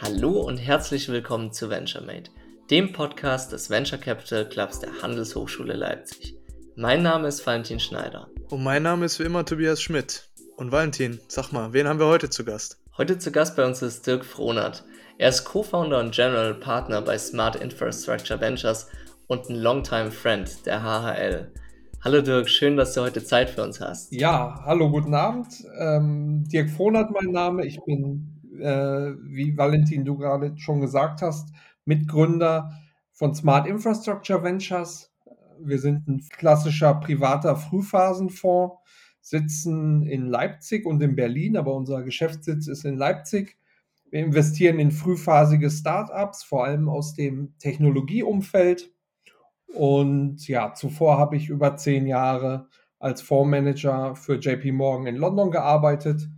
Hallo und herzlich willkommen zu VentureMate, dem Podcast des Venture Capital Clubs der Handelshochschule Leipzig. Mein Name ist Valentin Schneider. Und mein Name ist wie immer Tobias Schmidt. Und Valentin, sag mal, wen haben wir heute zu Gast? Heute zu Gast bei uns ist Dirk Frohnert. Er ist Co-Founder und General Partner bei Smart Infrastructure Ventures und ein Longtime Friend der HHL. Hallo Dirk, schön, dass du heute Zeit für uns hast. Ja, hallo, guten Abend. Ähm, Dirk Frohnert mein Name. Ich bin, äh, wie Valentin du gerade schon gesagt hast, Mitgründer von Smart Infrastructure Ventures. Wir sind ein klassischer privater Frühphasenfonds, sitzen in Leipzig und in Berlin, aber unser Geschäftssitz ist in Leipzig. Wir investieren in frühphasige Startups, vor allem aus dem Technologieumfeld. Und ja, zuvor habe ich über zehn Jahre als Fondsmanager für JP Morgan in London gearbeitet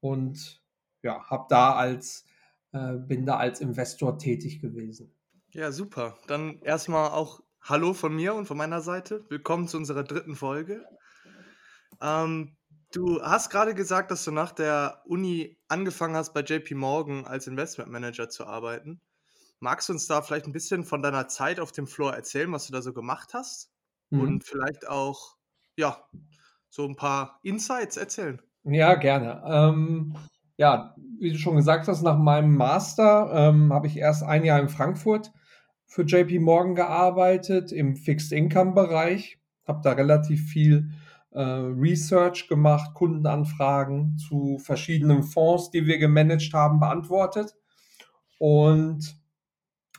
und ja, habe da als äh, bin da als Investor tätig gewesen. Ja, super. Dann erstmal auch Hallo von mir und von meiner Seite. Willkommen zu unserer dritten Folge. Ähm, du hast gerade gesagt, dass du nach der Uni angefangen hast, bei JP Morgan als Investmentmanager zu arbeiten. Magst du uns da vielleicht ein bisschen von deiner Zeit auf dem Floor erzählen, was du da so gemacht hast? Mhm. Und vielleicht auch, ja, so ein paar Insights erzählen? Ja, gerne. Ähm, ja, wie du schon gesagt hast, nach meinem Master ähm, habe ich erst ein Jahr in Frankfurt für JP Morgan gearbeitet im Fixed Income Bereich, habe da relativ viel äh, Research gemacht, Kundenanfragen zu verschiedenen Fonds, die wir gemanagt haben, beantwortet und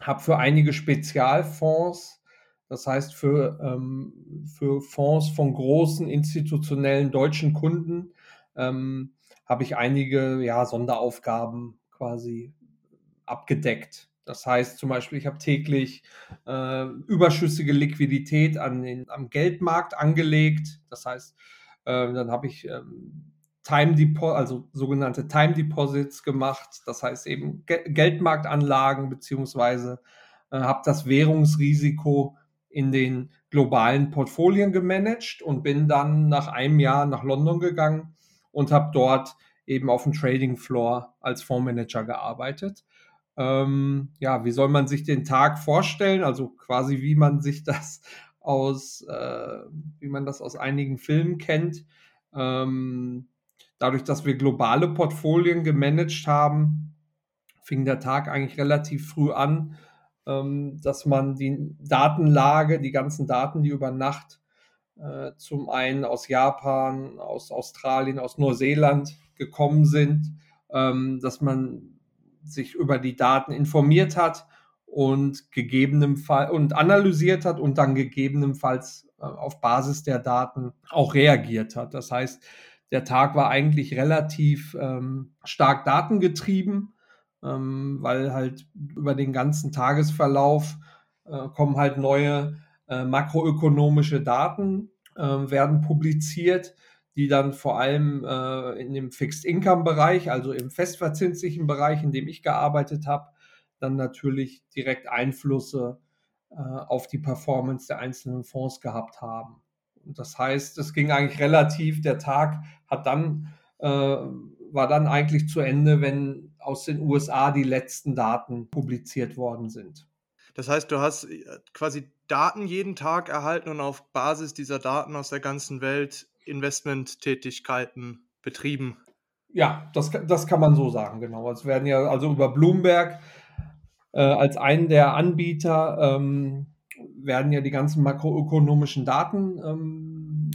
habe für einige Spezialfonds, das heißt für, ähm, für Fonds von großen institutionellen deutschen Kunden, ähm, habe ich einige ja, Sonderaufgaben quasi abgedeckt. Das heißt zum Beispiel, ich habe täglich äh, überschüssige Liquidität an den, am Geldmarkt angelegt. Das heißt, äh, dann habe ich ähm, Time Depo also sogenannte Time Deposits gemacht. Das heißt eben Ge Geldmarktanlagen beziehungsweise äh, habe das Währungsrisiko in den globalen Portfolien gemanagt und bin dann nach einem Jahr nach London gegangen und habe dort eben auf dem Trading Floor als Fondsmanager gearbeitet. Ähm, ja, wie soll man sich den Tag vorstellen? Also quasi wie man sich das aus, äh, wie man das aus einigen Filmen kennt. Ähm, dadurch, dass wir globale Portfolien gemanagt haben, fing der Tag eigentlich relativ früh an, ähm, dass man die Datenlage, die ganzen Daten, die über Nacht äh, zum einen aus Japan, aus Australien, aus Neuseeland gekommen sind, ähm, dass man sich über die Daten informiert hat und gegebenenfalls und analysiert hat und dann gegebenenfalls äh, auf Basis der Daten auch reagiert hat. Das heißt, der Tag war eigentlich relativ ähm, stark datengetrieben, ähm, weil halt über den ganzen Tagesverlauf äh, kommen halt neue äh, makroökonomische Daten, äh, werden publiziert die dann vor allem äh, in dem Fixed Income Bereich, also im festverzinslichen Bereich, in dem ich gearbeitet habe, dann natürlich direkt Einflüsse äh, auf die Performance der einzelnen Fonds gehabt haben. Das heißt, es ging eigentlich relativ, der Tag hat dann, äh, war dann eigentlich zu Ende, wenn aus den USA die letzten Daten publiziert worden sind. Das heißt, du hast äh, quasi Daten jeden Tag erhalten und auf Basis dieser Daten aus der ganzen Welt Investmenttätigkeiten betrieben. Ja, das, das kann man so sagen, genau. Es werden ja also über Bloomberg äh, als einen der Anbieter ähm, werden ja die ganzen makroökonomischen Daten ähm,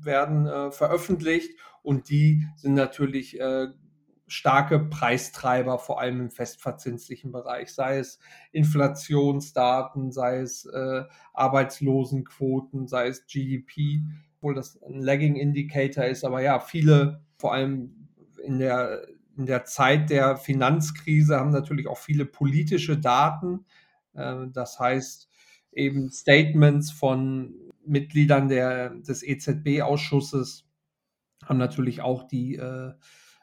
werden äh, veröffentlicht und die sind natürlich äh, starke Preistreiber, vor allem im festverzinslichen Bereich, sei es Inflationsdaten, sei es äh, Arbeitslosenquoten, sei es GDP obwohl das ein Lagging Indicator ist. Aber ja, viele, vor allem in der, in der Zeit der Finanzkrise, haben natürlich auch viele politische Daten. Äh, das heißt, eben Statements von Mitgliedern der, des EZB-Ausschusses haben natürlich auch die äh,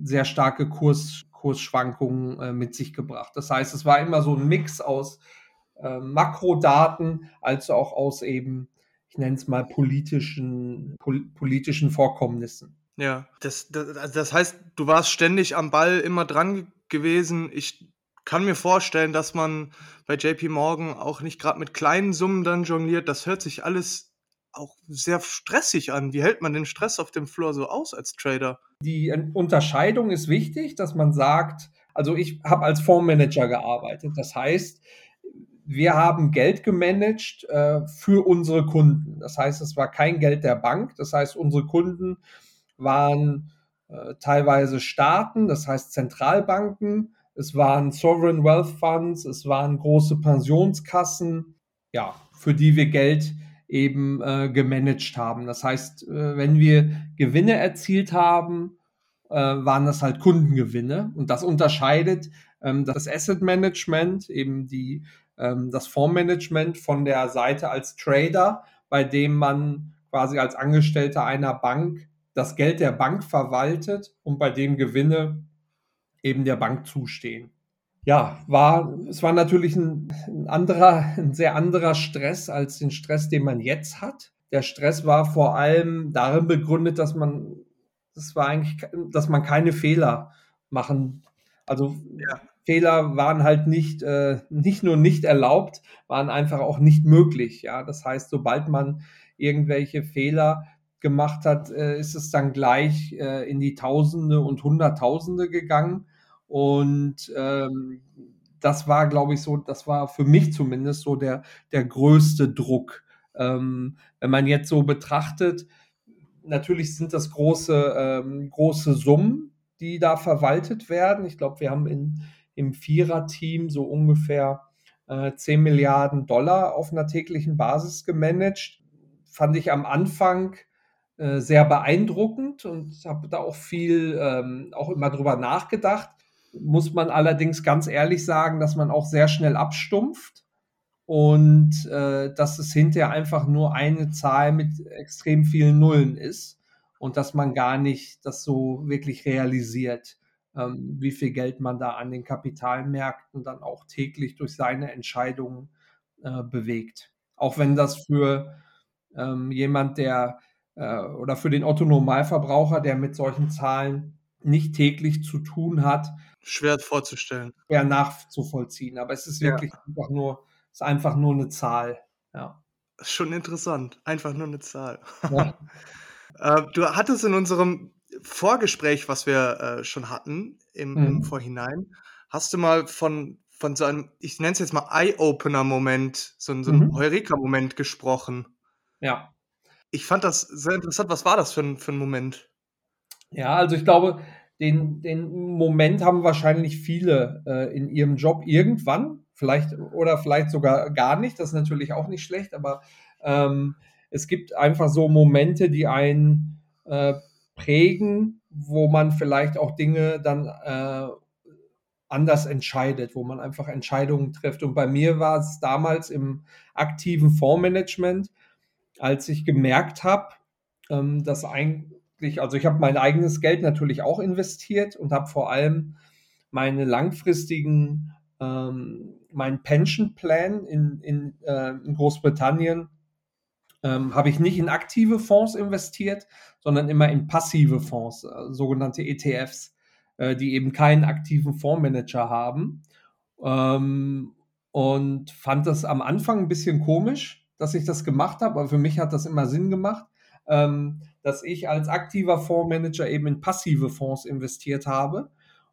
sehr starke Kurs, Kursschwankungen äh, mit sich gebracht. Das heißt, es war immer so ein Mix aus äh, Makrodaten als auch aus eben, ich nenne es mal politischen, pol politischen Vorkommnissen. Ja, das, das, also das heißt, du warst ständig am Ball immer dran gewesen. Ich kann mir vorstellen, dass man bei JP Morgan auch nicht gerade mit kleinen Summen dann jongliert. Das hört sich alles auch sehr stressig an. Wie hält man den Stress auf dem Floor so aus als Trader? Die Unterscheidung ist wichtig, dass man sagt, also ich habe als Fondsmanager gearbeitet. Das heißt, wir haben Geld gemanagt äh, für unsere Kunden. Das heißt, es war kein Geld der Bank. Das heißt, unsere Kunden waren äh, teilweise Staaten, das heißt Zentralbanken, es waren Sovereign Wealth Funds, es waren große Pensionskassen, ja, für die wir Geld eben äh, gemanagt haben. Das heißt, äh, wenn wir Gewinne erzielt haben, äh, waren das halt Kundengewinne. Und das unterscheidet ähm, das Asset Management, eben die, ähm, das Fondsmanagement von der Seite als Trader, bei dem man quasi als Angestellter einer Bank das Geld der Bank verwaltet und bei dem Gewinne eben der Bank zustehen. Ja, war, es war natürlich ein, ein anderer, ein sehr anderer Stress als den Stress, den man jetzt hat. Der Stress war vor allem darin begründet, dass man, das war eigentlich, dass man keine Fehler machen, also ja. Fehler waren halt nicht, äh, nicht nur nicht erlaubt, waren einfach auch nicht möglich. Ja, das heißt, sobald man irgendwelche Fehler gemacht hat, äh, ist es dann gleich äh, in die Tausende und Hunderttausende gegangen. Und ähm, das war, glaube ich, so, das war für mich zumindest so der, der größte Druck. Ähm, wenn man jetzt so betrachtet, natürlich sind das große, ähm, große Summen, die da verwaltet werden. Ich glaube, wir haben in, im Vierer-Team so ungefähr äh, 10 Milliarden Dollar auf einer täglichen Basis gemanagt. Fand ich am Anfang äh, sehr beeindruckend und habe da auch viel, ähm, auch immer drüber nachgedacht. Muss man allerdings ganz ehrlich sagen, dass man auch sehr schnell abstumpft und äh, dass es hinterher einfach nur eine Zahl mit extrem vielen Nullen ist und dass man gar nicht das so wirklich realisiert, ähm, wie viel Geld man da an den Kapitalmärkten dann auch täglich durch seine Entscheidungen äh, bewegt. Auch wenn das für ähm, jemand, der äh, oder für den Otto-Normalverbraucher, der mit solchen Zahlen nicht täglich zu tun hat. Schwer vorzustellen. Schwer nachzuvollziehen. Aber es ist wirklich ja. einfach nur, ist einfach nur eine Zahl. Ja. Schon interessant. Einfach nur eine Zahl. Ja. äh, du hattest in unserem Vorgespräch, was wir äh, schon hatten im, mhm. im, Vorhinein, hast du mal von, von so einem, ich nenne es jetzt mal Eye-Opener-Moment, so, so einem mhm. Heureka-Moment gesprochen. Ja. Ich fand das sehr interessant. Was war das für ein, für ein Moment? Ja, also ich glaube, den, den Moment haben wahrscheinlich viele äh, in ihrem Job irgendwann, vielleicht oder vielleicht sogar gar nicht. Das ist natürlich auch nicht schlecht, aber ähm, es gibt einfach so Momente, die einen äh, prägen, wo man vielleicht auch Dinge dann äh, anders entscheidet, wo man einfach Entscheidungen trifft. Und bei mir war es damals im aktiven Fondsmanagement, als ich gemerkt habe, ähm, dass eigentlich, also ich habe mein eigenes Geld natürlich auch investiert und habe vor allem meine langfristigen, ähm, mein Pension Plan in, in, äh, in Großbritannien ähm, habe ich nicht in aktive Fonds investiert, sondern immer in passive Fonds, äh, sogenannte ETFs, äh, die eben keinen aktiven Fondsmanager haben. Ähm, und fand das am Anfang ein bisschen komisch, dass ich das gemacht habe, aber für mich hat das immer Sinn gemacht, ähm, dass ich als aktiver Fondsmanager eben in passive Fonds investiert habe.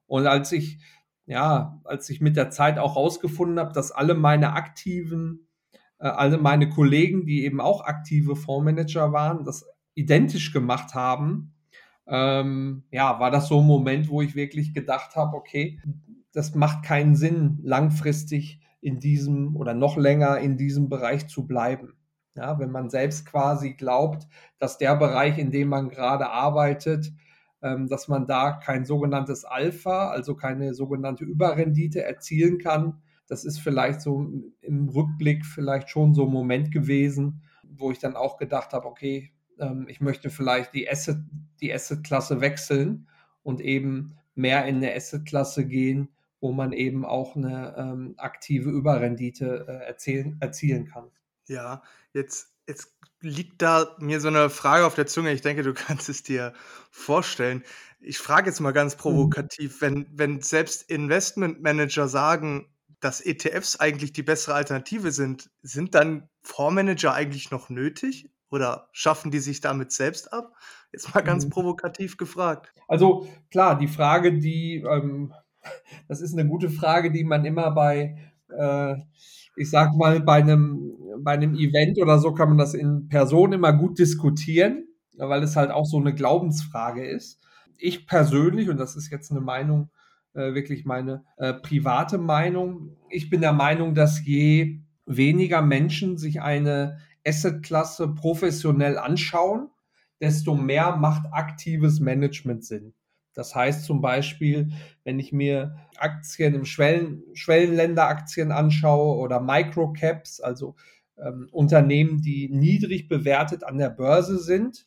Und als ich, ja, als ich mit der Zeit auch rausgefunden habe, dass alle meine aktiven, äh, alle meine Kollegen, die eben auch aktive Fondsmanager waren, das identisch gemacht haben, ähm, ja, war das so ein Moment, wo ich wirklich gedacht habe, okay, das macht keinen Sinn, langfristig in diesem oder noch länger in diesem Bereich zu bleiben. Ja, wenn man selbst quasi glaubt, dass der Bereich, in dem man gerade arbeitet, ähm, dass man da kein sogenanntes Alpha, also keine sogenannte Überrendite erzielen kann, das ist vielleicht so im Rückblick vielleicht schon so ein Moment gewesen, wo ich dann auch gedacht habe, okay, ähm, ich möchte vielleicht die Asset, die Asset-Klasse wechseln und eben mehr in eine Asset-Klasse gehen, wo man eben auch eine ähm, aktive Überrendite äh, erzielen, erzielen kann. Ja, jetzt, jetzt liegt da mir so eine Frage auf der Zunge. Ich denke, du kannst es dir vorstellen. Ich frage jetzt mal ganz mhm. provokativ, wenn, wenn selbst Investmentmanager sagen, dass ETFs eigentlich die bessere Alternative sind, sind dann Fondsmanager eigentlich noch nötig? Oder schaffen die sich damit selbst ab? Jetzt mal ganz mhm. provokativ gefragt. Also klar, die Frage, die, ähm, das ist eine gute Frage, die man immer bei, äh, ich sag mal, bei einem, bei einem Event oder so kann man das in Person immer gut diskutieren, weil es halt auch so eine Glaubensfrage ist. Ich persönlich, und das ist jetzt eine Meinung, äh, wirklich meine äh, private Meinung, ich bin der Meinung, dass je weniger Menschen sich eine Assetklasse professionell anschauen, desto mehr macht aktives Management Sinn. Das heißt zum Beispiel, wenn ich mir Aktien im Schwellen, Schwellenländeraktien anschaue oder Microcaps, also ähm, Unternehmen, die niedrig bewertet an der Börse sind,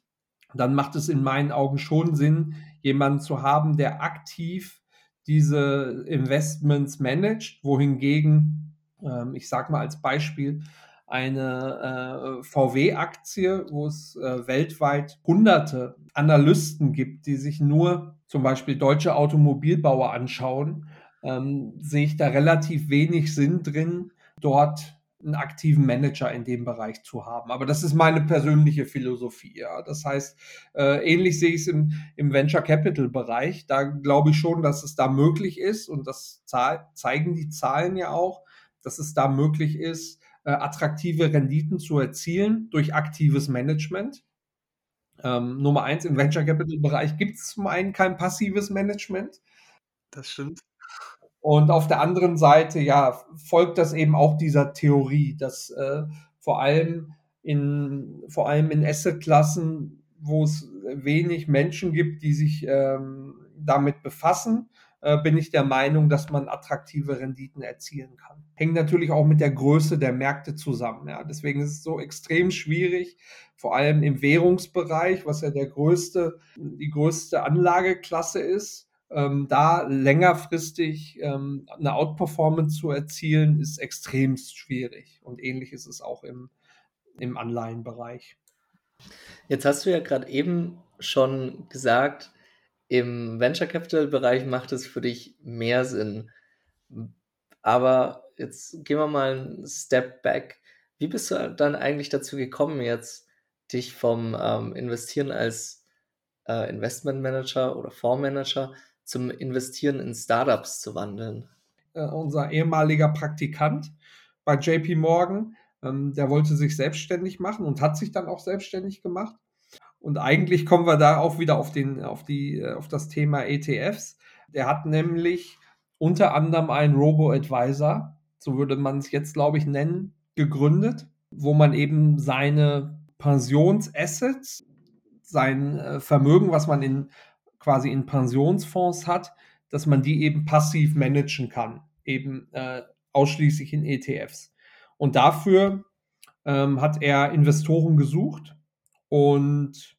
dann macht es in meinen Augen schon Sinn, jemanden zu haben, der aktiv diese Investments managt, wohingegen, ähm, ich sage mal als Beispiel, eine äh, VW-Aktie, wo es äh, weltweit hunderte Analysten gibt, die sich nur zum Beispiel deutsche Automobilbauer anschauen, ähm, sehe ich da relativ wenig Sinn drin, dort einen aktiven Manager in dem Bereich zu haben. Aber das ist meine persönliche Philosophie. Ja. Das heißt, äh, ähnlich sehe ich es im, im Venture Capital Bereich. Da glaube ich schon, dass es da möglich ist und das zeigen die Zahlen ja auch, dass es da möglich ist, äh, attraktive Renditen zu erzielen durch aktives Management. Ähm, Nummer eins, im Venture Capital Bereich gibt es zum einen kein passives Management. Das stimmt. Und auf der anderen Seite, ja, folgt das eben auch dieser Theorie, dass äh, vor allem in, vor allem in Assetklassen, wo es wenig Menschen gibt, die sich ähm, damit befassen, bin ich der Meinung, dass man attraktive Renditen erzielen kann. Hängt natürlich auch mit der Größe der Märkte zusammen. Ja. Deswegen ist es so extrem schwierig, vor allem im Währungsbereich, was ja der größte, die größte Anlageklasse ist, ähm, da längerfristig ähm, eine Outperformance zu erzielen, ist extrem schwierig. Und ähnlich ist es auch im, im Anleihenbereich. Jetzt hast du ja gerade eben schon gesagt, im Venture Capital Bereich macht es für dich mehr Sinn. Aber jetzt gehen wir mal einen Step back. Wie bist du dann eigentlich dazu gekommen, jetzt dich vom ähm, Investieren als äh, Investmentmanager oder Fondsmanager zum Investieren in Startups zu wandeln? Äh, unser ehemaliger Praktikant bei JP Morgan, ähm, der wollte sich selbstständig machen und hat sich dann auch selbstständig gemacht. Und eigentlich kommen wir da auch wieder auf, den, auf, die, äh, auf das Thema ETFs. Der hat nämlich unter anderem einen Robo-Advisor, so würde man es jetzt, glaube ich, nennen, gegründet, wo man eben seine Pensionsassets, sein äh, Vermögen, was man in quasi in Pensionsfonds hat, dass man die eben passiv managen kann, eben äh, ausschließlich in ETFs. Und dafür ähm, hat er Investoren gesucht und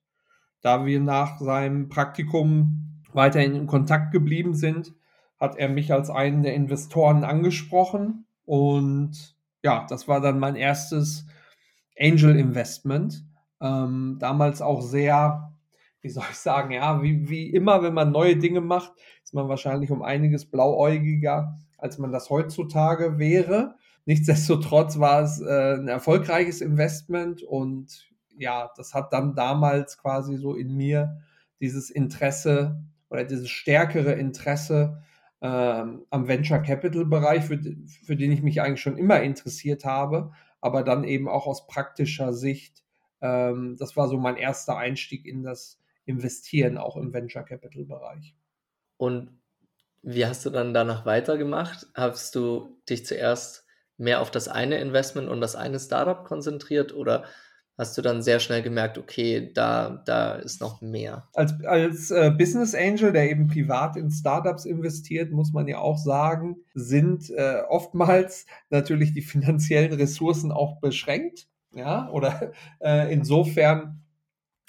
da wir nach seinem Praktikum weiterhin in Kontakt geblieben sind, hat er mich als einen der Investoren angesprochen und ja, das war dann mein erstes Angel Investment. Ähm, damals auch sehr wie soll ich sagen, ja, wie, wie immer, wenn man neue Dinge macht, ist man wahrscheinlich um einiges blauäugiger, als man das heutzutage wäre. Nichtsdestotrotz war es äh, ein erfolgreiches Investment und ja, das hat dann damals quasi so in mir dieses Interesse oder dieses stärkere Interesse ähm, am Venture Capital Bereich, für, für den ich mich eigentlich schon immer interessiert habe, aber dann eben auch aus praktischer Sicht. Ähm, das war so mein erster Einstieg in das investieren, auch im Venture Capital Bereich. Und wie hast du dann danach weitergemacht? Hast du dich zuerst mehr auf das eine Investment und das eine Startup konzentriert oder hast du dann sehr schnell gemerkt, okay, da, da ist noch mehr? Als, als äh, Business Angel, der eben privat in Startups investiert, muss man ja auch sagen, sind äh, oftmals natürlich die finanziellen Ressourcen auch beschränkt. Ja, oder äh, insofern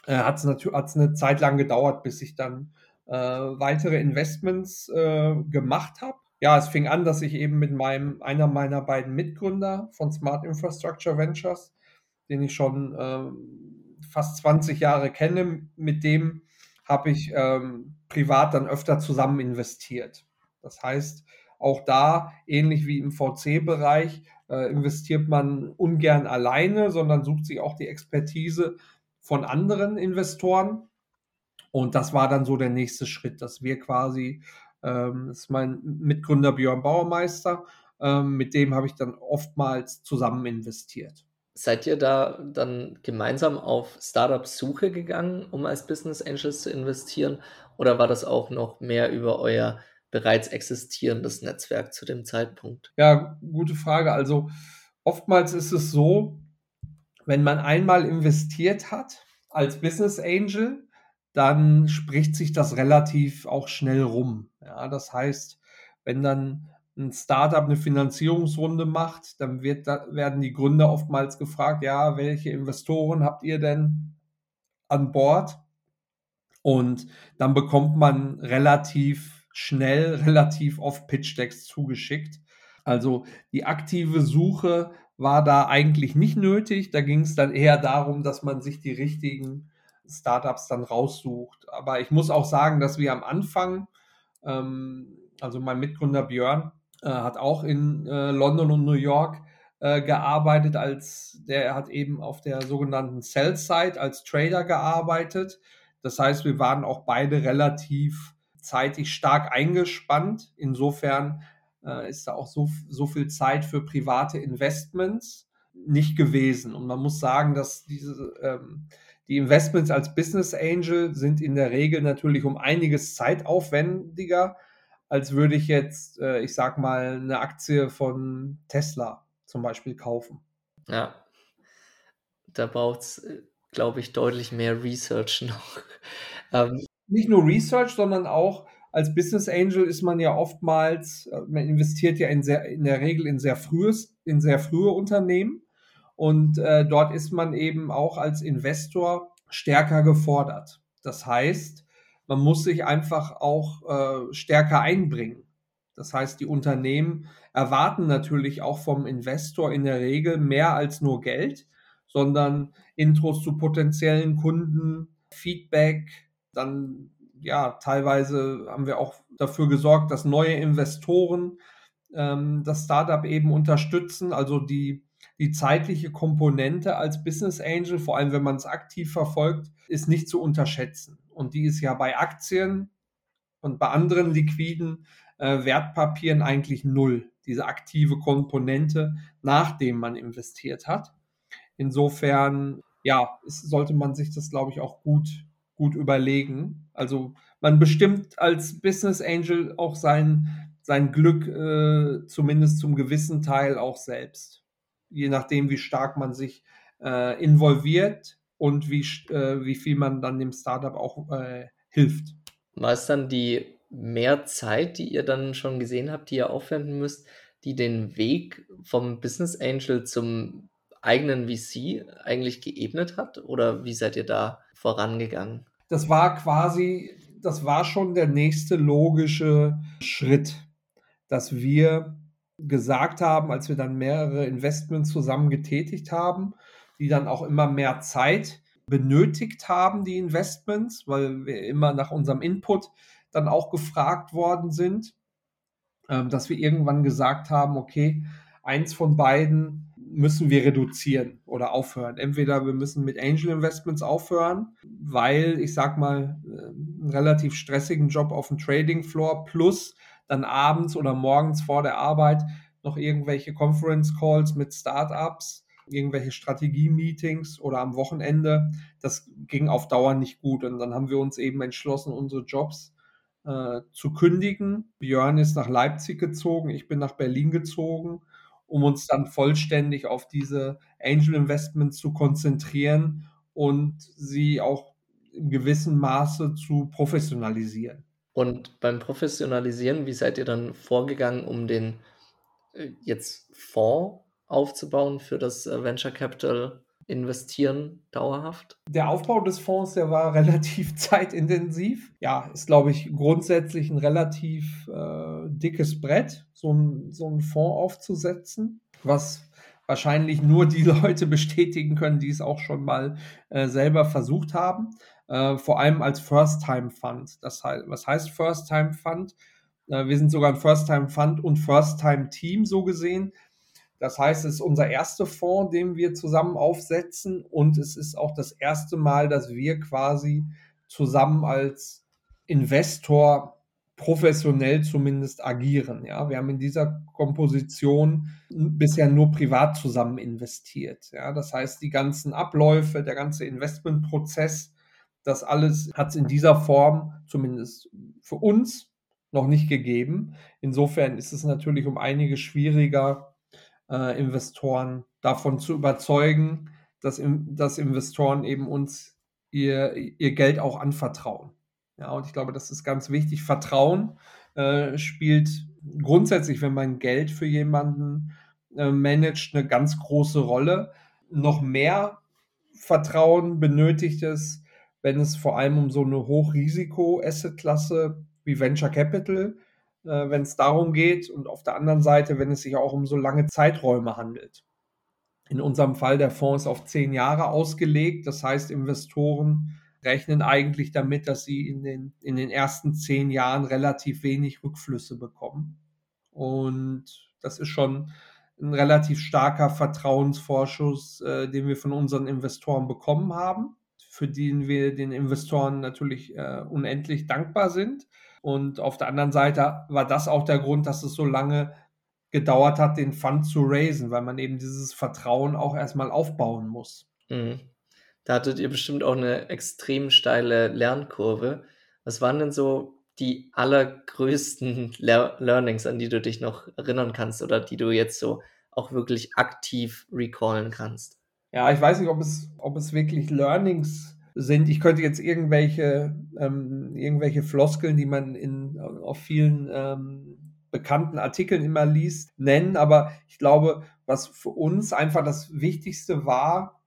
äh, hat es eine Zeit lang gedauert, bis ich dann äh, weitere Investments äh, gemacht habe. ja, es fing an, dass ich eben mit meinem, einer meiner beiden Mitgründer von Smart Infrastructure Ventures, den ich schon ähm, fast 20 Jahre kenne, mit dem habe ich ähm, privat dann öfter zusammen investiert. Das heißt, auch da, ähnlich wie im VC-Bereich, äh, investiert man ungern alleine, sondern sucht sich auch die Expertise von anderen Investoren. Und das war dann so der nächste Schritt, dass wir quasi ähm, das ist mein Mitgründer Björn Bauermeister. Ähm, mit dem habe ich dann oftmals zusammen investiert. Seid ihr da dann gemeinsam auf Startup-Suche gegangen, um als Business Angels zu investieren? Oder war das auch noch mehr über euer bereits existierendes Netzwerk zu dem Zeitpunkt? Ja, gute Frage. Also oftmals ist es so, wenn man einmal investiert hat als Business Angel, dann spricht sich das relativ auch schnell rum. Ja, das heißt, wenn dann ein Startup eine Finanzierungsrunde macht, dann wird, da, werden die Gründer oftmals gefragt, ja, welche Investoren habt ihr denn an Bord? Und dann bekommt man relativ schnell, relativ oft Pitch-Decks zugeschickt. Also die aktive Suche war da eigentlich nicht nötig. Da ging es dann eher darum, dass man sich die richtigen Startups dann raussucht. Aber ich muss auch sagen, dass wir am Anfang, ähm, also mein Mitgründer Björn, hat auch in äh, London und New York äh, gearbeitet, als der hat eben auf der sogenannten Sell-Side als Trader gearbeitet. Das heißt, wir waren auch beide relativ zeitig stark eingespannt. Insofern äh, ist da auch so, so viel Zeit für private Investments nicht gewesen. Und man muss sagen, dass diese ähm, die Investments als Business Angel sind in der Regel natürlich um einiges zeitaufwendiger, als würde ich jetzt, äh, ich sag mal, eine Aktie von Tesla zum Beispiel kaufen. Ja, da braucht es, äh, glaube ich, deutlich mehr Research noch. ähm, Nicht nur Research, sondern auch als Business Angel ist man ja oftmals, äh, man investiert ja in, sehr, in der Regel in sehr frühes, in sehr frühe Unternehmen. Und äh, dort ist man eben auch als Investor stärker gefordert. Das heißt, man muss sich einfach auch äh, stärker einbringen. Das heißt, die Unternehmen erwarten natürlich auch vom Investor in der Regel mehr als nur Geld, sondern Intros zu potenziellen Kunden, Feedback, dann ja, teilweise haben wir auch dafür gesorgt, dass neue Investoren ähm, das Startup eben unterstützen, also die die zeitliche Komponente als Business Angel, vor allem wenn man es aktiv verfolgt, ist nicht zu unterschätzen. Und die ist ja bei Aktien und bei anderen liquiden äh, Wertpapieren eigentlich null, diese aktive Komponente, nachdem man investiert hat. Insofern, ja, ist, sollte man sich das, glaube ich, auch gut, gut überlegen. Also man bestimmt als Business Angel auch sein, sein Glück äh, zumindest zum gewissen Teil auch selbst je nachdem, wie stark man sich äh, involviert und wie, äh, wie viel man dann dem Startup auch äh, hilft. War es dann die mehr Zeit, die ihr dann schon gesehen habt, die ihr aufwenden müsst, die den Weg vom Business Angel zum eigenen VC eigentlich geebnet hat? Oder wie seid ihr da vorangegangen? Das war quasi, das war schon der nächste logische Schritt, dass wir gesagt haben, als wir dann mehrere Investments zusammen getätigt haben, die dann auch immer mehr Zeit benötigt haben, die Investments, weil wir immer nach unserem Input dann auch gefragt worden sind, ähm, dass wir irgendwann gesagt haben, okay, eins von beiden müssen wir reduzieren oder aufhören. Entweder wir müssen mit Angel Investments aufhören, weil ich sag mal, äh, einen relativ stressigen Job auf dem Trading Floor plus dann abends oder morgens vor der Arbeit noch irgendwelche Conference Calls mit Startups, irgendwelche Strategie-Meetings oder am Wochenende. Das ging auf Dauer nicht gut. Und dann haben wir uns eben entschlossen, unsere Jobs äh, zu kündigen. Björn ist nach Leipzig gezogen, ich bin nach Berlin gezogen, um uns dann vollständig auf diese Angel Investments zu konzentrieren und sie auch in gewissem Maße zu professionalisieren. Und beim Professionalisieren, wie seid ihr dann vorgegangen, um den äh, jetzt Fonds aufzubauen für das äh, Venture Capital investieren dauerhaft? Der Aufbau des Fonds, der war relativ zeitintensiv. Ja, ist, glaube ich, grundsätzlich ein relativ äh, dickes Brett, so ein, so einen Fonds aufzusetzen, was wahrscheinlich nur die Leute bestätigen können, die es auch schon mal äh, selber versucht haben. Äh, vor allem als First-Time-Fund. Heißt, was heißt First-Time-Fund? Äh, wir sind sogar ein First-Time-Fund und First-Time-Team so gesehen. Das heißt, es ist unser erster Fonds, den wir zusammen aufsetzen und es ist auch das erste Mal, dass wir quasi zusammen als Investor professionell zumindest agieren. Ja, wir haben in dieser Komposition bisher nur privat zusammen investiert. Ja, das heißt, die ganzen Abläufe, der ganze Investmentprozess, das alles hat es in dieser Form zumindest für uns noch nicht gegeben. Insofern ist es natürlich um einige schwieriger, äh, Investoren davon zu überzeugen, dass, dass Investoren eben uns ihr, ihr Geld auch anvertrauen. Ja, und ich glaube, das ist ganz wichtig. Vertrauen äh, spielt grundsätzlich, wenn man Geld für jemanden äh, managt, eine ganz große Rolle. Noch mehr Vertrauen benötigt es, wenn es vor allem um so eine Hochrisiko-Asset-Klasse wie Venture Capital geht äh, wenn es darum geht und auf der anderen Seite, wenn es sich auch um so lange Zeiträume handelt. In unserem Fall der Fonds ist auf zehn Jahre ausgelegt. Das heißt, Investoren rechnen eigentlich damit, dass sie in den, in den ersten zehn Jahren relativ wenig Rückflüsse bekommen. Und das ist schon ein relativ starker Vertrauensvorschuss, äh, den wir von unseren Investoren bekommen haben, für den wir den Investoren natürlich äh, unendlich dankbar sind. Und auf der anderen Seite war das auch der Grund, dass es so lange gedauert hat, den Fund zu raisen, weil man eben dieses Vertrauen auch erstmal aufbauen muss. Mhm. Da hattet ihr bestimmt auch eine extrem steile Lernkurve. Was waren denn so die allergrößten Le Learnings, an die du dich noch erinnern kannst oder die du jetzt so auch wirklich aktiv recallen kannst? Ja, ich weiß nicht, ob es, ob es wirklich Learnings sind. Ich könnte jetzt irgendwelche, ähm, irgendwelche Floskeln, die man in, auf vielen ähm, bekannten Artikeln immer liest, nennen, aber ich glaube, was für uns einfach das Wichtigste war,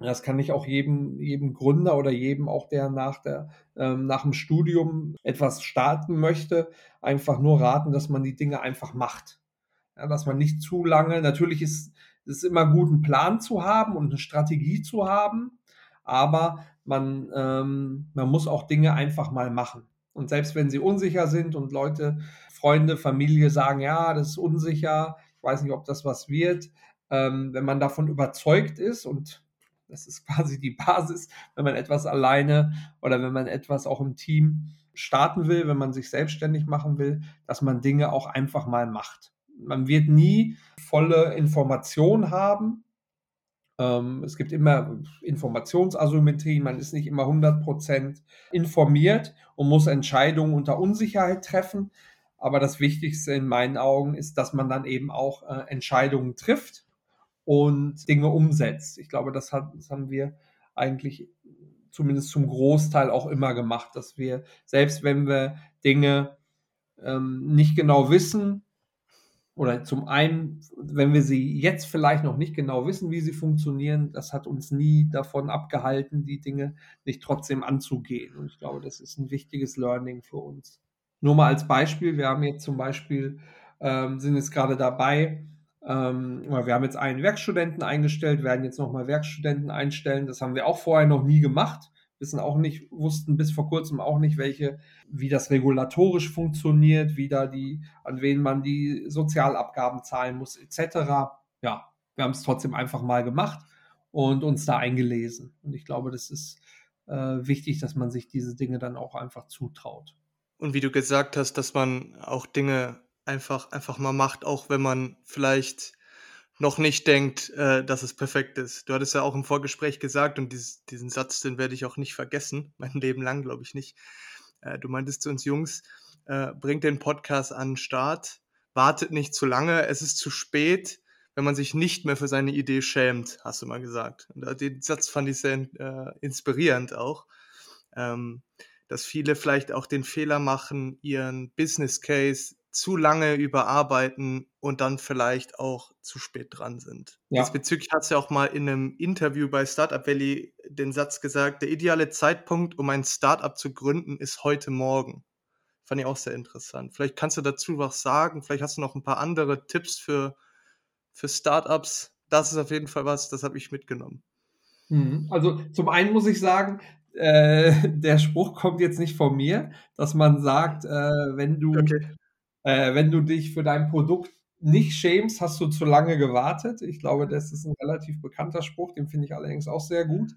das kann ich auch jedem, jedem Gründer oder jedem auch, der nach, der, ähm, nach dem Studium etwas starten möchte, einfach nur raten, dass man die Dinge einfach macht. Ja, dass man nicht zu lange, natürlich ist es immer gut, einen Plan zu haben und eine Strategie zu haben, aber man, ähm, man muss auch Dinge einfach mal machen. Und selbst wenn sie unsicher sind und Leute, Freunde, Familie sagen, ja, das ist unsicher, ich weiß nicht, ob das was wird, ähm, wenn man davon überzeugt ist und das ist quasi die Basis, wenn man etwas alleine oder wenn man etwas auch im Team starten will, wenn man sich selbstständig machen will, dass man Dinge auch einfach mal macht. Man wird nie volle Informationen haben, es gibt immer Informationsasymmetrie, man ist nicht immer 100% informiert und muss Entscheidungen unter Unsicherheit treffen. Aber das Wichtigste in meinen Augen ist, dass man dann eben auch äh, Entscheidungen trifft und Dinge umsetzt. Ich glaube, das, hat, das haben wir eigentlich zumindest zum Großteil auch immer gemacht, dass wir, selbst wenn wir Dinge ähm, nicht genau wissen, oder zum einen, wenn wir sie jetzt vielleicht noch nicht genau wissen, wie sie funktionieren, das hat uns nie davon abgehalten, die Dinge nicht trotzdem anzugehen. Und ich glaube, das ist ein wichtiges Learning für uns. Nur mal als Beispiel, wir haben jetzt zum Beispiel, ähm, sind jetzt gerade dabei, ähm, wir haben jetzt einen Werkstudenten eingestellt, werden jetzt nochmal Werkstudenten einstellen. Das haben wir auch vorher noch nie gemacht wissen auch nicht, wussten bis vor kurzem auch nicht, welche, wie das regulatorisch funktioniert, wie da die, an wen man die Sozialabgaben zahlen muss, etc. Ja, wir haben es trotzdem einfach mal gemacht und uns da eingelesen. Und ich glaube, das ist äh, wichtig, dass man sich diese Dinge dann auch einfach zutraut. Und wie du gesagt hast, dass man auch Dinge einfach, einfach mal macht, auch wenn man vielleicht noch nicht denkt, äh, dass es perfekt ist. Du hattest ja auch im Vorgespräch gesagt, und dieses, diesen Satz, den werde ich auch nicht vergessen, mein Leben lang, glaube ich nicht. Äh, du meintest zu uns Jungs, äh, bringt den Podcast an den Start, wartet nicht zu lange, es ist zu spät, wenn man sich nicht mehr für seine Idee schämt, hast du mal gesagt. Und den Satz fand ich sehr äh, inspirierend auch. Ähm, dass viele vielleicht auch den Fehler machen, ihren Business Case zu lange überarbeiten und dann vielleicht auch zu spät dran sind. Ja. Diesbezüglich hast du ja auch mal in einem Interview bei Startup Valley den Satz gesagt, der ideale Zeitpunkt, um ein Startup zu gründen, ist heute Morgen. Fand ich auch sehr interessant. Vielleicht kannst du dazu was sagen, vielleicht hast du noch ein paar andere Tipps für, für Startups. Das ist auf jeden Fall was, das habe ich mitgenommen. Mhm. Also zum einen muss ich sagen, äh, der Spruch kommt jetzt nicht von mir, dass man sagt, äh, wenn du okay. Äh, wenn du dich für dein Produkt nicht schämst, hast du zu lange gewartet. Ich glaube, das ist ein relativ bekannter Spruch, den finde ich allerdings auch sehr gut.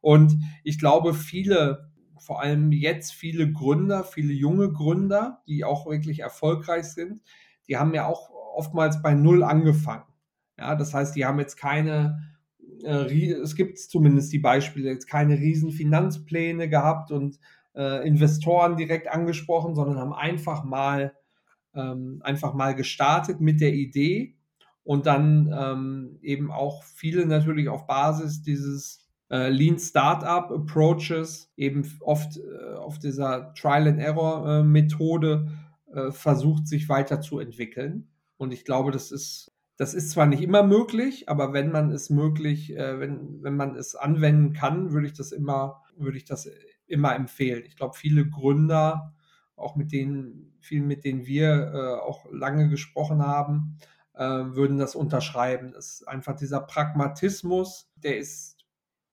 Und ich glaube, viele, vor allem jetzt viele Gründer, viele junge Gründer, die auch wirklich erfolgreich sind, die haben ja auch oftmals bei Null angefangen. Ja, das heißt, die haben jetzt keine äh, es gibt zumindest die Beispiele, jetzt keine riesen Finanzpläne gehabt und äh, Investoren direkt angesprochen, sondern haben einfach mal, ähm, einfach mal gestartet mit der Idee und dann ähm, eben auch viele natürlich auf Basis dieses äh, Lean Startup Approaches, eben oft äh, auf dieser Trial and Error äh, Methode äh, versucht, sich weiterzuentwickeln. Und ich glaube, das ist das ist zwar nicht immer möglich, aber wenn man es möglich, äh, wenn, wenn man es anwenden kann, würde ich das immer, würde ich das immer empfehlen. Ich glaube, viele Gründer, auch mit denen, vielen, mit denen wir äh, auch lange gesprochen haben, äh, würden das unterschreiben. Das ist einfach dieser Pragmatismus, der ist,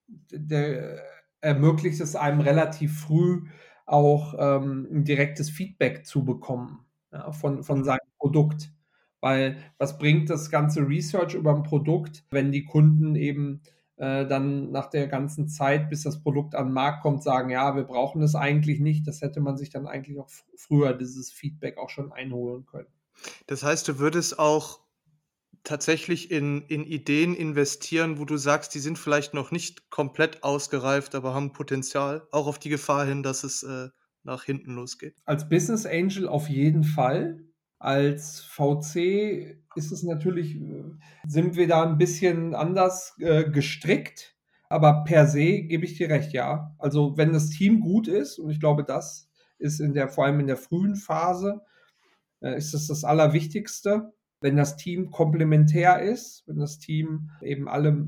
der ermöglicht es einem relativ früh auch ähm, ein direktes Feedback zu bekommen ja, von, von seinem Produkt. Weil was bringt das ganze Research über ein Produkt, wenn die Kunden eben äh, dann nach der ganzen Zeit, bis das Produkt an den Markt kommt, sagen, ja, wir brauchen es eigentlich nicht. Das hätte man sich dann eigentlich auch früher dieses Feedback auch schon einholen können. Das heißt, du würdest auch tatsächlich in, in Ideen investieren, wo du sagst, die sind vielleicht noch nicht komplett ausgereift, aber haben Potenzial, auch auf die Gefahr hin, dass es äh, nach hinten losgeht? Als Business Angel auf jeden Fall. Als VC ist es natürlich, äh, sind wir da ein bisschen anders äh, gestrickt, aber per se gebe ich dir recht, ja. Also wenn das Team gut ist, und ich glaube, das ist in der, vor allem in der frühen Phase, äh, ist es das Allerwichtigste. Wenn das Team komplementär ist, wenn das Team eben alle,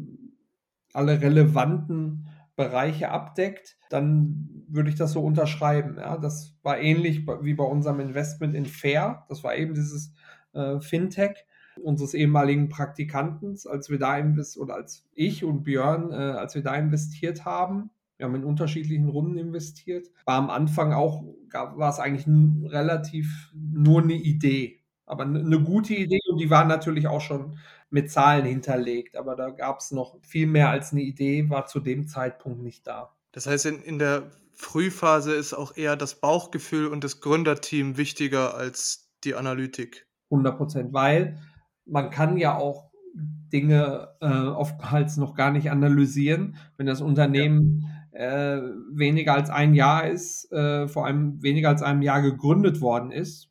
alle relevanten Bereiche abdeckt, dann würde ich das so unterschreiben. Ja, das war ähnlich wie bei unserem Investment in Fair. Das war eben dieses äh, Fintech unseres ehemaligen Praktikanten, als wir da investiert oder als ich und Björn, äh, als wir da investiert haben. Wir haben in unterschiedlichen Runden investiert. War am Anfang auch, war es eigentlich relativ nur eine Idee. Aber eine gute Idee und die war natürlich auch schon mit Zahlen hinterlegt. Aber da gab es noch viel mehr als eine Idee, war zu dem Zeitpunkt nicht da. Das heißt, in, in der Frühphase ist auch eher das Bauchgefühl und das Gründerteam wichtiger als die Analytik. 100 Prozent, weil man kann ja auch Dinge äh, oftmals noch gar nicht analysieren, wenn das Unternehmen ja. äh, weniger als ein Jahr ist, äh, vor allem weniger als einem Jahr gegründet worden ist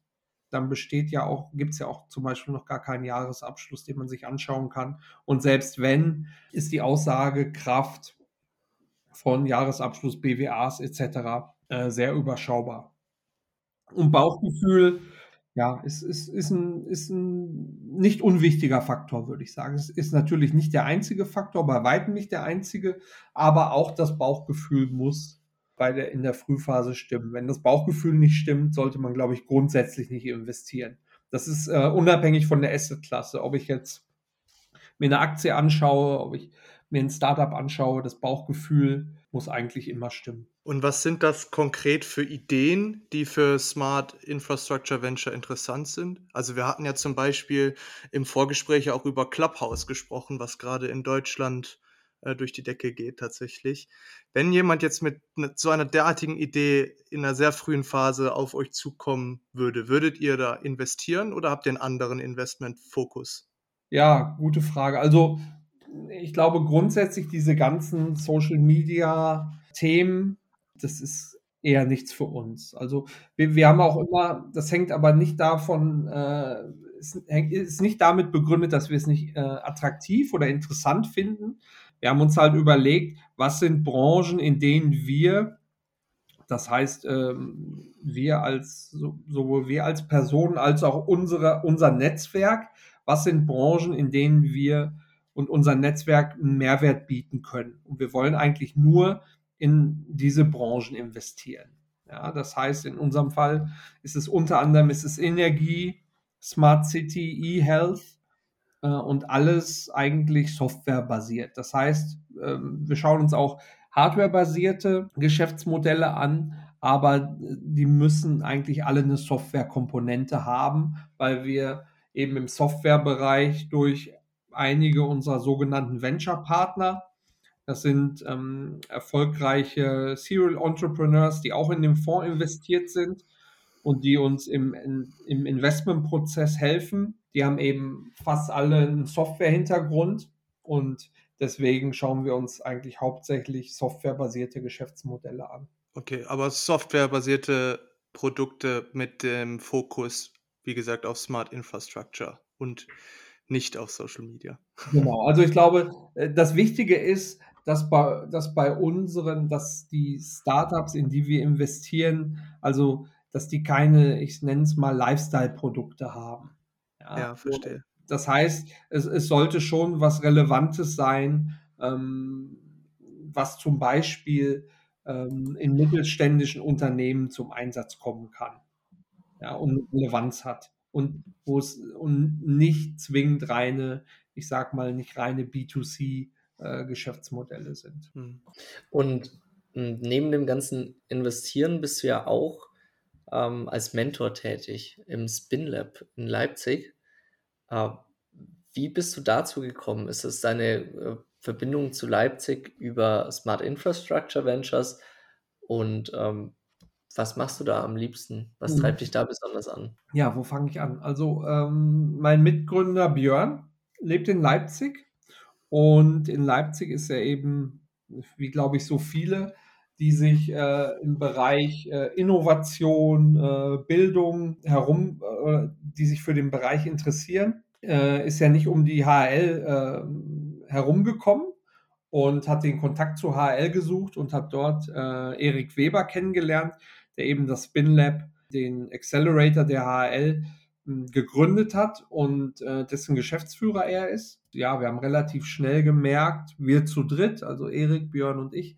dann besteht ja auch, gibt es ja auch zum Beispiel noch gar keinen Jahresabschluss, den man sich anschauen kann. Und selbst wenn, ist die Aussagekraft von Jahresabschluss, BWAs etc. Äh, sehr überschaubar. Und Bauchgefühl, ja, ist, ist, ist, ein, ist ein nicht unwichtiger Faktor, würde ich sagen. Es ist natürlich nicht der einzige Faktor, bei weitem nicht der einzige, aber auch das Bauchgefühl muss bei der, in der Frühphase stimmen. Wenn das Bauchgefühl nicht stimmt, sollte man, glaube ich, grundsätzlich nicht investieren. Das ist äh, unabhängig von der Assetklasse. Ob ich jetzt mir eine Aktie anschaue, ob ich mir ein Startup anschaue, das Bauchgefühl muss eigentlich immer stimmen. Und was sind das konkret für Ideen, die für Smart Infrastructure Venture interessant sind? Also wir hatten ja zum Beispiel im Vorgespräch auch über Clubhouse gesprochen, was gerade in Deutschland äh, durch die Decke geht tatsächlich. Wenn jemand jetzt mit so einer derartigen Idee in einer sehr frühen Phase auf euch zukommen würde, würdet ihr da investieren oder habt ihr einen anderen Investmentfokus? Ja, gute Frage. Also ich glaube grundsätzlich diese ganzen Social Media Themen, das ist eher nichts für uns. Also wir, wir haben auch immer, das hängt aber nicht davon, äh, ist, ist nicht damit begründet, dass wir es nicht äh, attraktiv oder interessant finden, wir haben uns halt überlegt, was sind Branchen, in denen wir Das heißt, ähm, wir als, sowohl wir als Personen als auch unsere, unser Netzwerk, was sind Branchen, in denen wir und unser Netzwerk einen Mehrwert bieten können. Und wir wollen eigentlich nur in diese Branchen investieren. Ja, das heißt, in unserem Fall ist es unter anderem ist es Energie, Smart City, E-Health äh, und alles eigentlich softwarebasiert. Das heißt, äh, wir schauen uns auch hardwarebasierte Geschäftsmodelle an, aber die müssen eigentlich alle eine Softwarekomponente haben, weil wir eben im Softwarebereich durch einige unserer sogenannten Venture-Partner, das sind ähm, erfolgreiche Serial Entrepreneurs, die auch in den Fonds investiert sind und die uns im, im Investmentprozess helfen. Die haben eben fast alle einen Software-Hintergrund und Deswegen schauen wir uns eigentlich hauptsächlich softwarebasierte Geschäftsmodelle an. Okay, aber softwarebasierte Produkte mit dem Fokus, wie gesagt, auf Smart Infrastructure und nicht auf Social Media. Genau, also ich glaube, äh, das Wichtige ist, dass bei, dass bei unseren, dass die Startups, in die wir investieren, also dass die keine, ich nenne es mal, Lifestyle-Produkte haben. Ja, ja verstehe. Das heißt, es, es sollte schon was Relevantes sein, ähm, was zum Beispiel ähm, in mittelständischen Unternehmen zum Einsatz kommen kann ja, und Relevanz hat. Und wo es und nicht zwingend reine, ich sag mal, nicht reine B2C-Geschäftsmodelle äh, sind. Hm. Und hm, neben dem ganzen Investieren bist du ja auch ähm, als Mentor tätig im SpinLab in Leipzig. Äh, wie bist du dazu gekommen? Ist es deine äh, Verbindung zu Leipzig über Smart Infrastructure Ventures? Und ähm, was machst du da am liebsten? Was treibt dich da besonders an? Ja, wo fange ich an? Also ähm, mein Mitgründer Björn lebt in Leipzig und in Leipzig ist er eben, wie glaube ich, so viele, die sich äh, im Bereich äh, Innovation, äh, Bildung herum, äh, die sich für den Bereich interessieren äh, ist ja nicht um die HL äh, herumgekommen und hat den Kontakt zu HL gesucht und hat dort Erik Weber kennengelernt, der eben das SpinLab, den Accelerator der HL, hm, gegründet hat und äh, dessen Geschäftsführer er ist. Ja, wir haben relativ schnell gemerkt, wir zu dritt, also Erik, Björn und ich,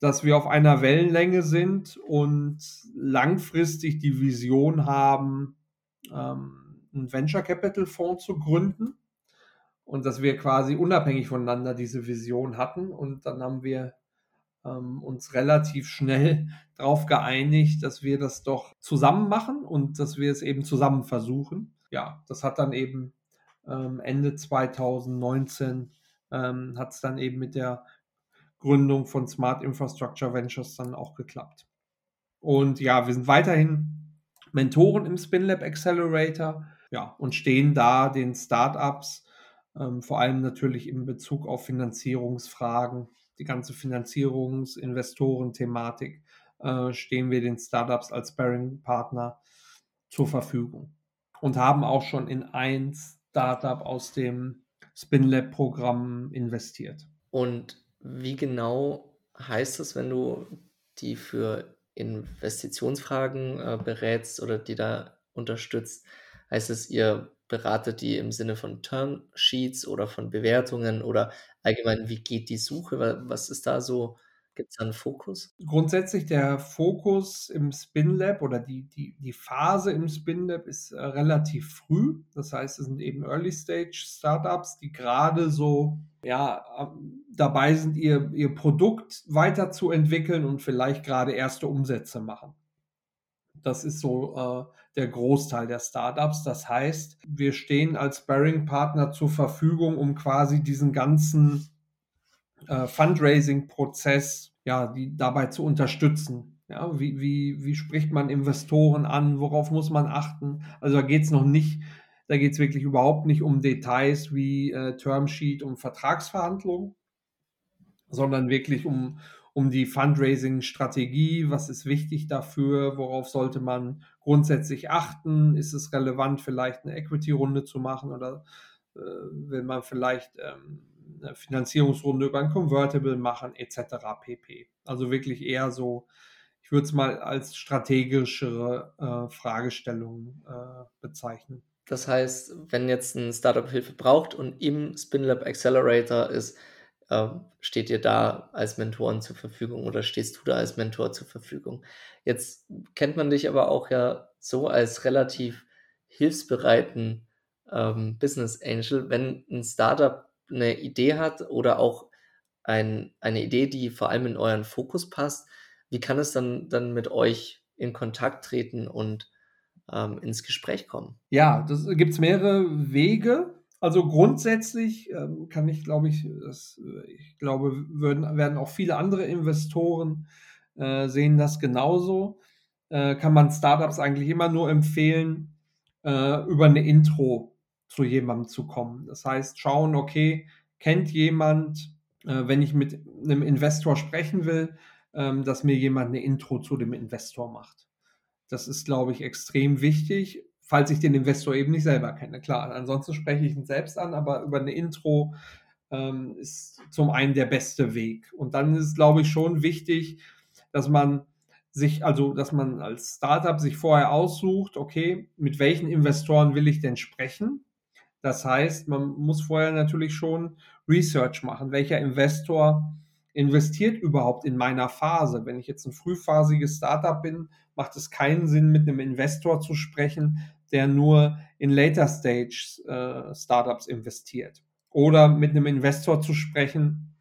dass wir auf einer Wellenlänge sind und langfristig die Vision haben, ähm, einen Venture Capital Fonds zu gründen und dass wir quasi unabhängig voneinander diese Vision hatten. Und dann haben wir ähm, uns relativ schnell darauf geeinigt, dass wir das doch zusammen machen und dass wir es eben zusammen versuchen. Ja, das hat dann eben ähm, Ende 2019 ähm, hat es dann eben mit der Gründung von Smart Infrastructure Ventures dann auch geklappt. Und ja, wir sind weiterhin Mentoren im SpinLab Accelerator ja, und stehen da den Startups, ähm, vor allem natürlich in Bezug auf Finanzierungsfragen, die ganze Finanzierungs-Investoren-Thematik, äh, stehen wir den Startups als Sparing-Partner zur Verfügung und haben auch schon in ein Startup aus dem SpinLab-Programm investiert. Und wie genau heißt es, wenn du die für Investitionsfragen äh, berätst oder die da unterstützt? Heißt es, ihr beratet die im Sinne von Termsheets oder von Bewertungen oder allgemein, wie geht die Suche? Was ist da so? Gibt es da einen Fokus? Grundsätzlich der Fokus im SpinLab oder die, die, die Phase im SpinLab ist äh, relativ früh. Das heißt, es sind eben Early-Stage-Startups, die gerade so ja, dabei sind, ihr, ihr Produkt weiterzuentwickeln und vielleicht gerade erste Umsätze machen. Das ist so äh, der Großteil der Startups. Das heißt, wir stehen als Sparring-Partner zur Verfügung, um quasi diesen ganzen äh, Fundraising-Prozess ja, die dabei zu unterstützen. Ja, wie, wie, wie spricht man Investoren an? Worauf muss man achten? Also da geht es noch nicht, da geht es wirklich überhaupt nicht um Details wie äh, Termsheet und Vertragsverhandlungen, sondern wirklich um, um die Fundraising-Strategie, was ist wichtig dafür, worauf sollte man grundsätzlich achten, ist es relevant, vielleicht eine Equity-Runde zu machen oder äh, will man vielleicht ähm, eine Finanzierungsrunde über ein Convertible machen, etc. pp. Also wirklich eher so, ich würde es mal als strategischere äh, Fragestellung äh, bezeichnen. Das heißt, wenn jetzt ein Startup Hilfe braucht und im SpinLab Accelerator ist, äh, steht ihr da als Mentoren zur Verfügung oder stehst du da als Mentor zur Verfügung? Jetzt kennt man dich aber auch ja so als relativ hilfsbereiten ähm, Business Angel, wenn ein Startup eine Idee hat oder auch ein, eine Idee, die vor allem in euren Fokus passt, wie kann es dann, dann mit euch in Kontakt treten und ähm, ins Gespräch kommen? Ja, das gibt es mehrere Wege. Also grundsätzlich ähm, kann ich, glaube ich, das, ich glaube, würden, werden auch viele andere Investoren äh, sehen das genauso. Äh, kann man Startups eigentlich immer nur empfehlen, äh, über eine Intro zu jemandem zu kommen. Das heißt, schauen, okay, kennt jemand, äh, wenn ich mit einem Investor sprechen will, ähm, dass mir jemand eine Intro zu dem Investor macht. Das ist, glaube ich, extrem wichtig, falls ich den Investor eben nicht selber kenne. Klar, ansonsten spreche ich ihn selbst an, aber über eine Intro ähm, ist zum einen der beste Weg. Und dann ist, glaube ich, schon wichtig, dass man sich, also dass man als Startup sich vorher aussucht, okay, mit welchen Investoren will ich denn sprechen? Das heißt, man muss vorher natürlich schon Research machen. Welcher Investor investiert überhaupt in meiner Phase? Wenn ich jetzt ein frühphasiges Startup bin, macht es keinen Sinn, mit einem Investor zu sprechen, der nur in Later Stage äh, Startups investiert. Oder mit einem Investor zu sprechen,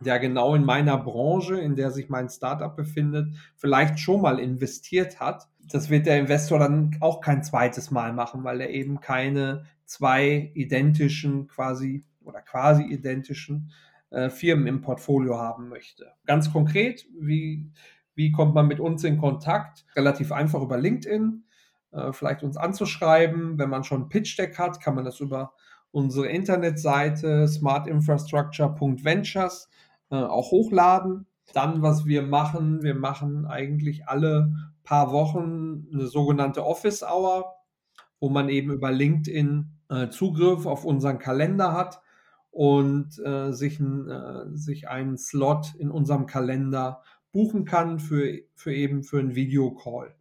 der genau in meiner Branche, in der sich mein Startup befindet, vielleicht schon mal investiert hat. Das wird der Investor dann auch kein zweites Mal machen, weil er eben keine zwei identischen quasi oder quasi identischen äh, Firmen im Portfolio haben möchte. Ganz konkret, wie, wie kommt man mit uns in Kontakt? Relativ einfach über LinkedIn, äh, vielleicht uns anzuschreiben. Wenn man schon ein Pitch Deck hat, kann man das über unsere Internetseite smartinfrastructure.ventures äh, auch hochladen. Dann, was wir machen, wir machen eigentlich alle paar Wochen eine sogenannte Office Hour, wo man eben über LinkedIn Zugriff auf unseren Kalender hat und äh, sich, ein, äh, sich einen Slot in unserem Kalender buchen kann für, für eben für einen Videocall.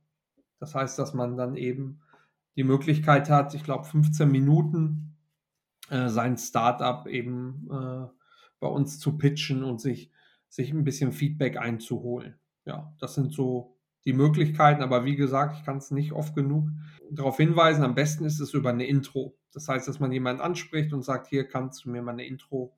Das heißt, dass man dann eben die Möglichkeit hat, ich glaube 15 Minuten äh, sein Startup eben äh, bei uns zu pitchen und sich, sich ein bisschen Feedback einzuholen. Ja, das sind so die Möglichkeiten, aber wie gesagt, ich kann es nicht oft genug darauf hinweisen. Am besten ist es über eine Intro. Das heißt, dass man jemanden anspricht und sagt, hier kannst du mir mal eine Intro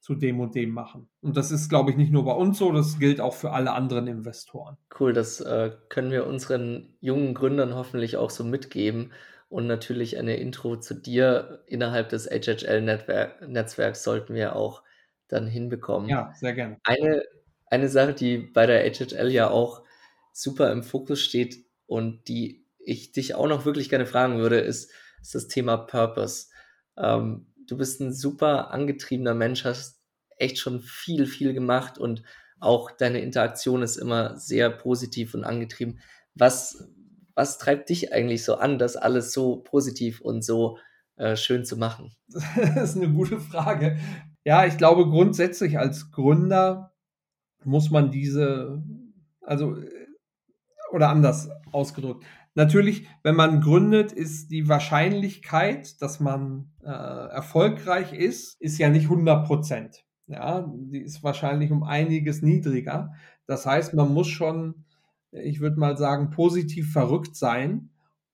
zu dem und dem machen. Und das ist, glaube ich, nicht nur bei uns so, das gilt auch für alle anderen Investoren. Cool, das äh, können wir unseren jungen Gründern hoffentlich auch so mitgeben. Und natürlich eine Intro zu dir innerhalb des HHL-Netzwerks sollten wir auch dann hinbekommen. Ja, sehr gerne. Eine, eine Sache, die bei der HHL ja auch super im Fokus steht und die ich dich auch noch wirklich gerne fragen würde, ist, ist das Thema Purpose. Ähm, du bist ein super angetriebener Mensch, hast echt schon viel, viel gemacht und auch deine Interaktion ist immer sehr positiv und angetrieben. Was, was treibt dich eigentlich so an, das alles so positiv und so äh, schön zu machen? Das ist eine gute Frage. Ja, ich glaube grundsätzlich als Gründer muss man diese, also, oder anders ausgedrückt. Natürlich, wenn man gründet, ist die Wahrscheinlichkeit, dass man äh, erfolgreich ist, ist ja nicht 100 Prozent. Ja, die ist wahrscheinlich um einiges niedriger. Das heißt, man muss schon, ich würde mal sagen, positiv verrückt sein,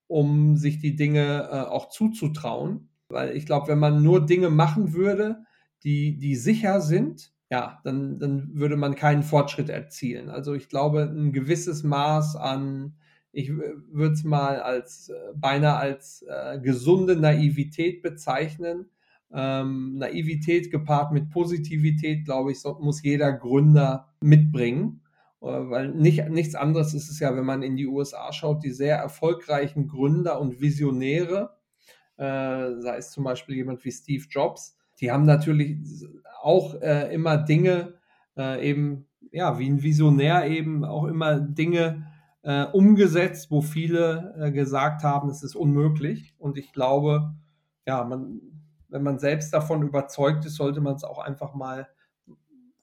um sich die Dinge äh, auch zuzutrauen. Weil ich glaube, wenn man nur Dinge machen würde, die, die sicher sind, ja, dann, dann würde man keinen Fortschritt erzielen. Also ich glaube, ein gewisses Maß an, ich würde es mal als äh, beinahe als äh, gesunde Naivität bezeichnen. Ähm, Naivität gepaart mit Positivität, glaube ich, so, muss jeder Gründer mitbringen. Äh, weil nicht, nichts anderes ist es ja, wenn man in die USA schaut, die sehr erfolgreichen Gründer und Visionäre, äh, sei es zum Beispiel jemand wie Steve Jobs, die haben natürlich auch äh, immer Dinge, eben, ja, wie ein Visionär eben auch immer Dinge äh, umgesetzt, wo viele äh, gesagt haben, es ist unmöglich. Und ich glaube, ja, man, wenn man selbst davon überzeugt ist, sollte man es auch einfach mal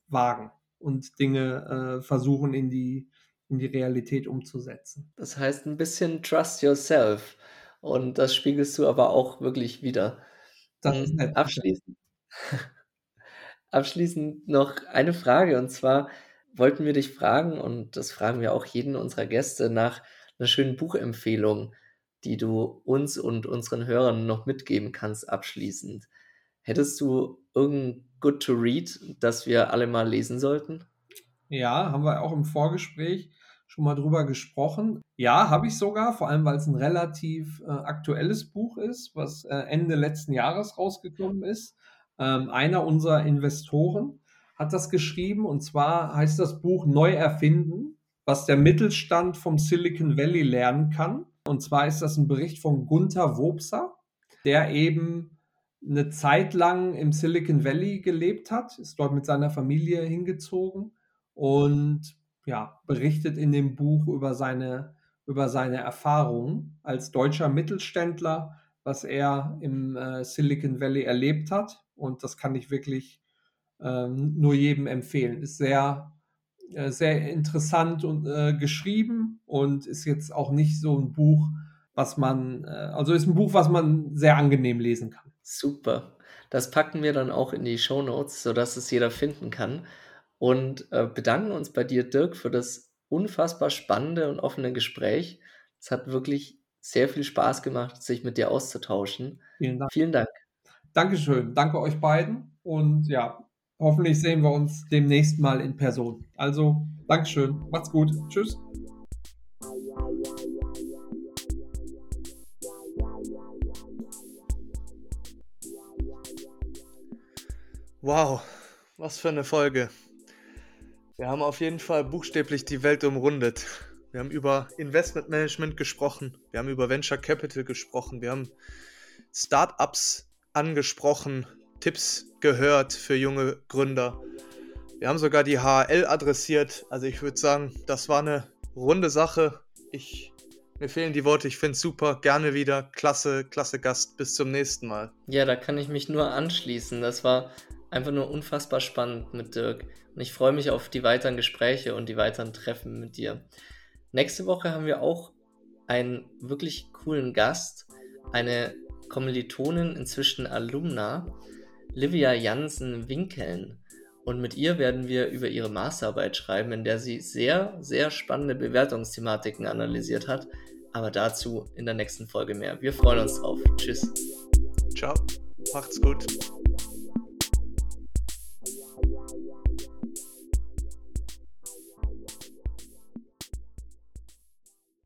wagen und Dinge äh, versuchen in die, in die Realität umzusetzen. Das heißt ein bisschen Trust Yourself. Und das spiegelst du aber auch wirklich wieder. Das ist hm, nett. Abschließend, abschließend noch eine Frage. Und zwar wollten wir dich fragen, und das fragen wir auch jeden unserer Gäste, nach einer schönen Buchempfehlung, die du uns und unseren Hörern noch mitgeben kannst, abschließend. Hättest du irgendein Good to Read, das wir alle mal lesen sollten? Ja, haben wir auch im Vorgespräch schon mal drüber gesprochen. Ja, habe ich sogar, vor allem weil es ein relativ äh, aktuelles Buch ist, was äh, Ende letzten Jahres rausgekommen ist. Ähm, einer unserer Investoren hat das geschrieben und zwar heißt das Buch Neu erfinden, was der Mittelstand vom Silicon Valley lernen kann. Und zwar ist das ein Bericht von Gunther Wobser, der eben eine Zeit lang im Silicon Valley gelebt hat, ist dort mit seiner Familie hingezogen und ja, berichtet in dem Buch über seine, über seine Erfahrungen als deutscher Mittelständler, was er im äh, Silicon Valley erlebt hat. Und das kann ich wirklich ähm, nur jedem empfehlen. Ist sehr, äh, sehr interessant und äh, geschrieben und ist jetzt auch nicht so ein Buch, was man, äh, also ist ein Buch, was man sehr angenehm lesen kann. Super. Das packen wir dann auch in die Show Notes, sodass es jeder finden kann und äh, bedanken uns bei dir, Dirk, für das unfassbar spannende und offene Gespräch. Es hat wirklich sehr viel Spaß gemacht, sich mit dir auszutauschen. Vielen Dank. Vielen Dank. Dankeschön. Danke euch beiden. Und ja, hoffentlich sehen wir uns demnächst mal in Person. Also, Dankeschön. Macht's gut. Tschüss. Wow, was für eine Folge. Wir haben auf jeden Fall buchstäblich die Welt umrundet. Wir haben über Investmentmanagement gesprochen, wir haben über Venture Capital gesprochen, wir haben Startups angesprochen, Tipps gehört für junge Gründer. Wir haben sogar die HL adressiert. Also ich würde sagen, das war eine runde Sache. Ich, mir fehlen die Worte. Ich finde es super. Gerne wieder. Klasse, klasse Gast. Bis zum nächsten Mal. Ja, da kann ich mich nur anschließen. Das war einfach nur unfassbar spannend mit Dirk. Und ich freue mich auf die weiteren Gespräche und die weiteren Treffen mit dir. Nächste Woche haben wir auch einen wirklich coolen Gast, eine Kommilitonin, inzwischen Alumna, Livia Jansen-Winkeln. Und mit ihr werden wir über ihre Masterarbeit schreiben, in der sie sehr, sehr spannende Bewertungsthematiken analysiert hat. Aber dazu in der nächsten Folge mehr. Wir freuen uns drauf. Tschüss. Ciao. Macht's gut.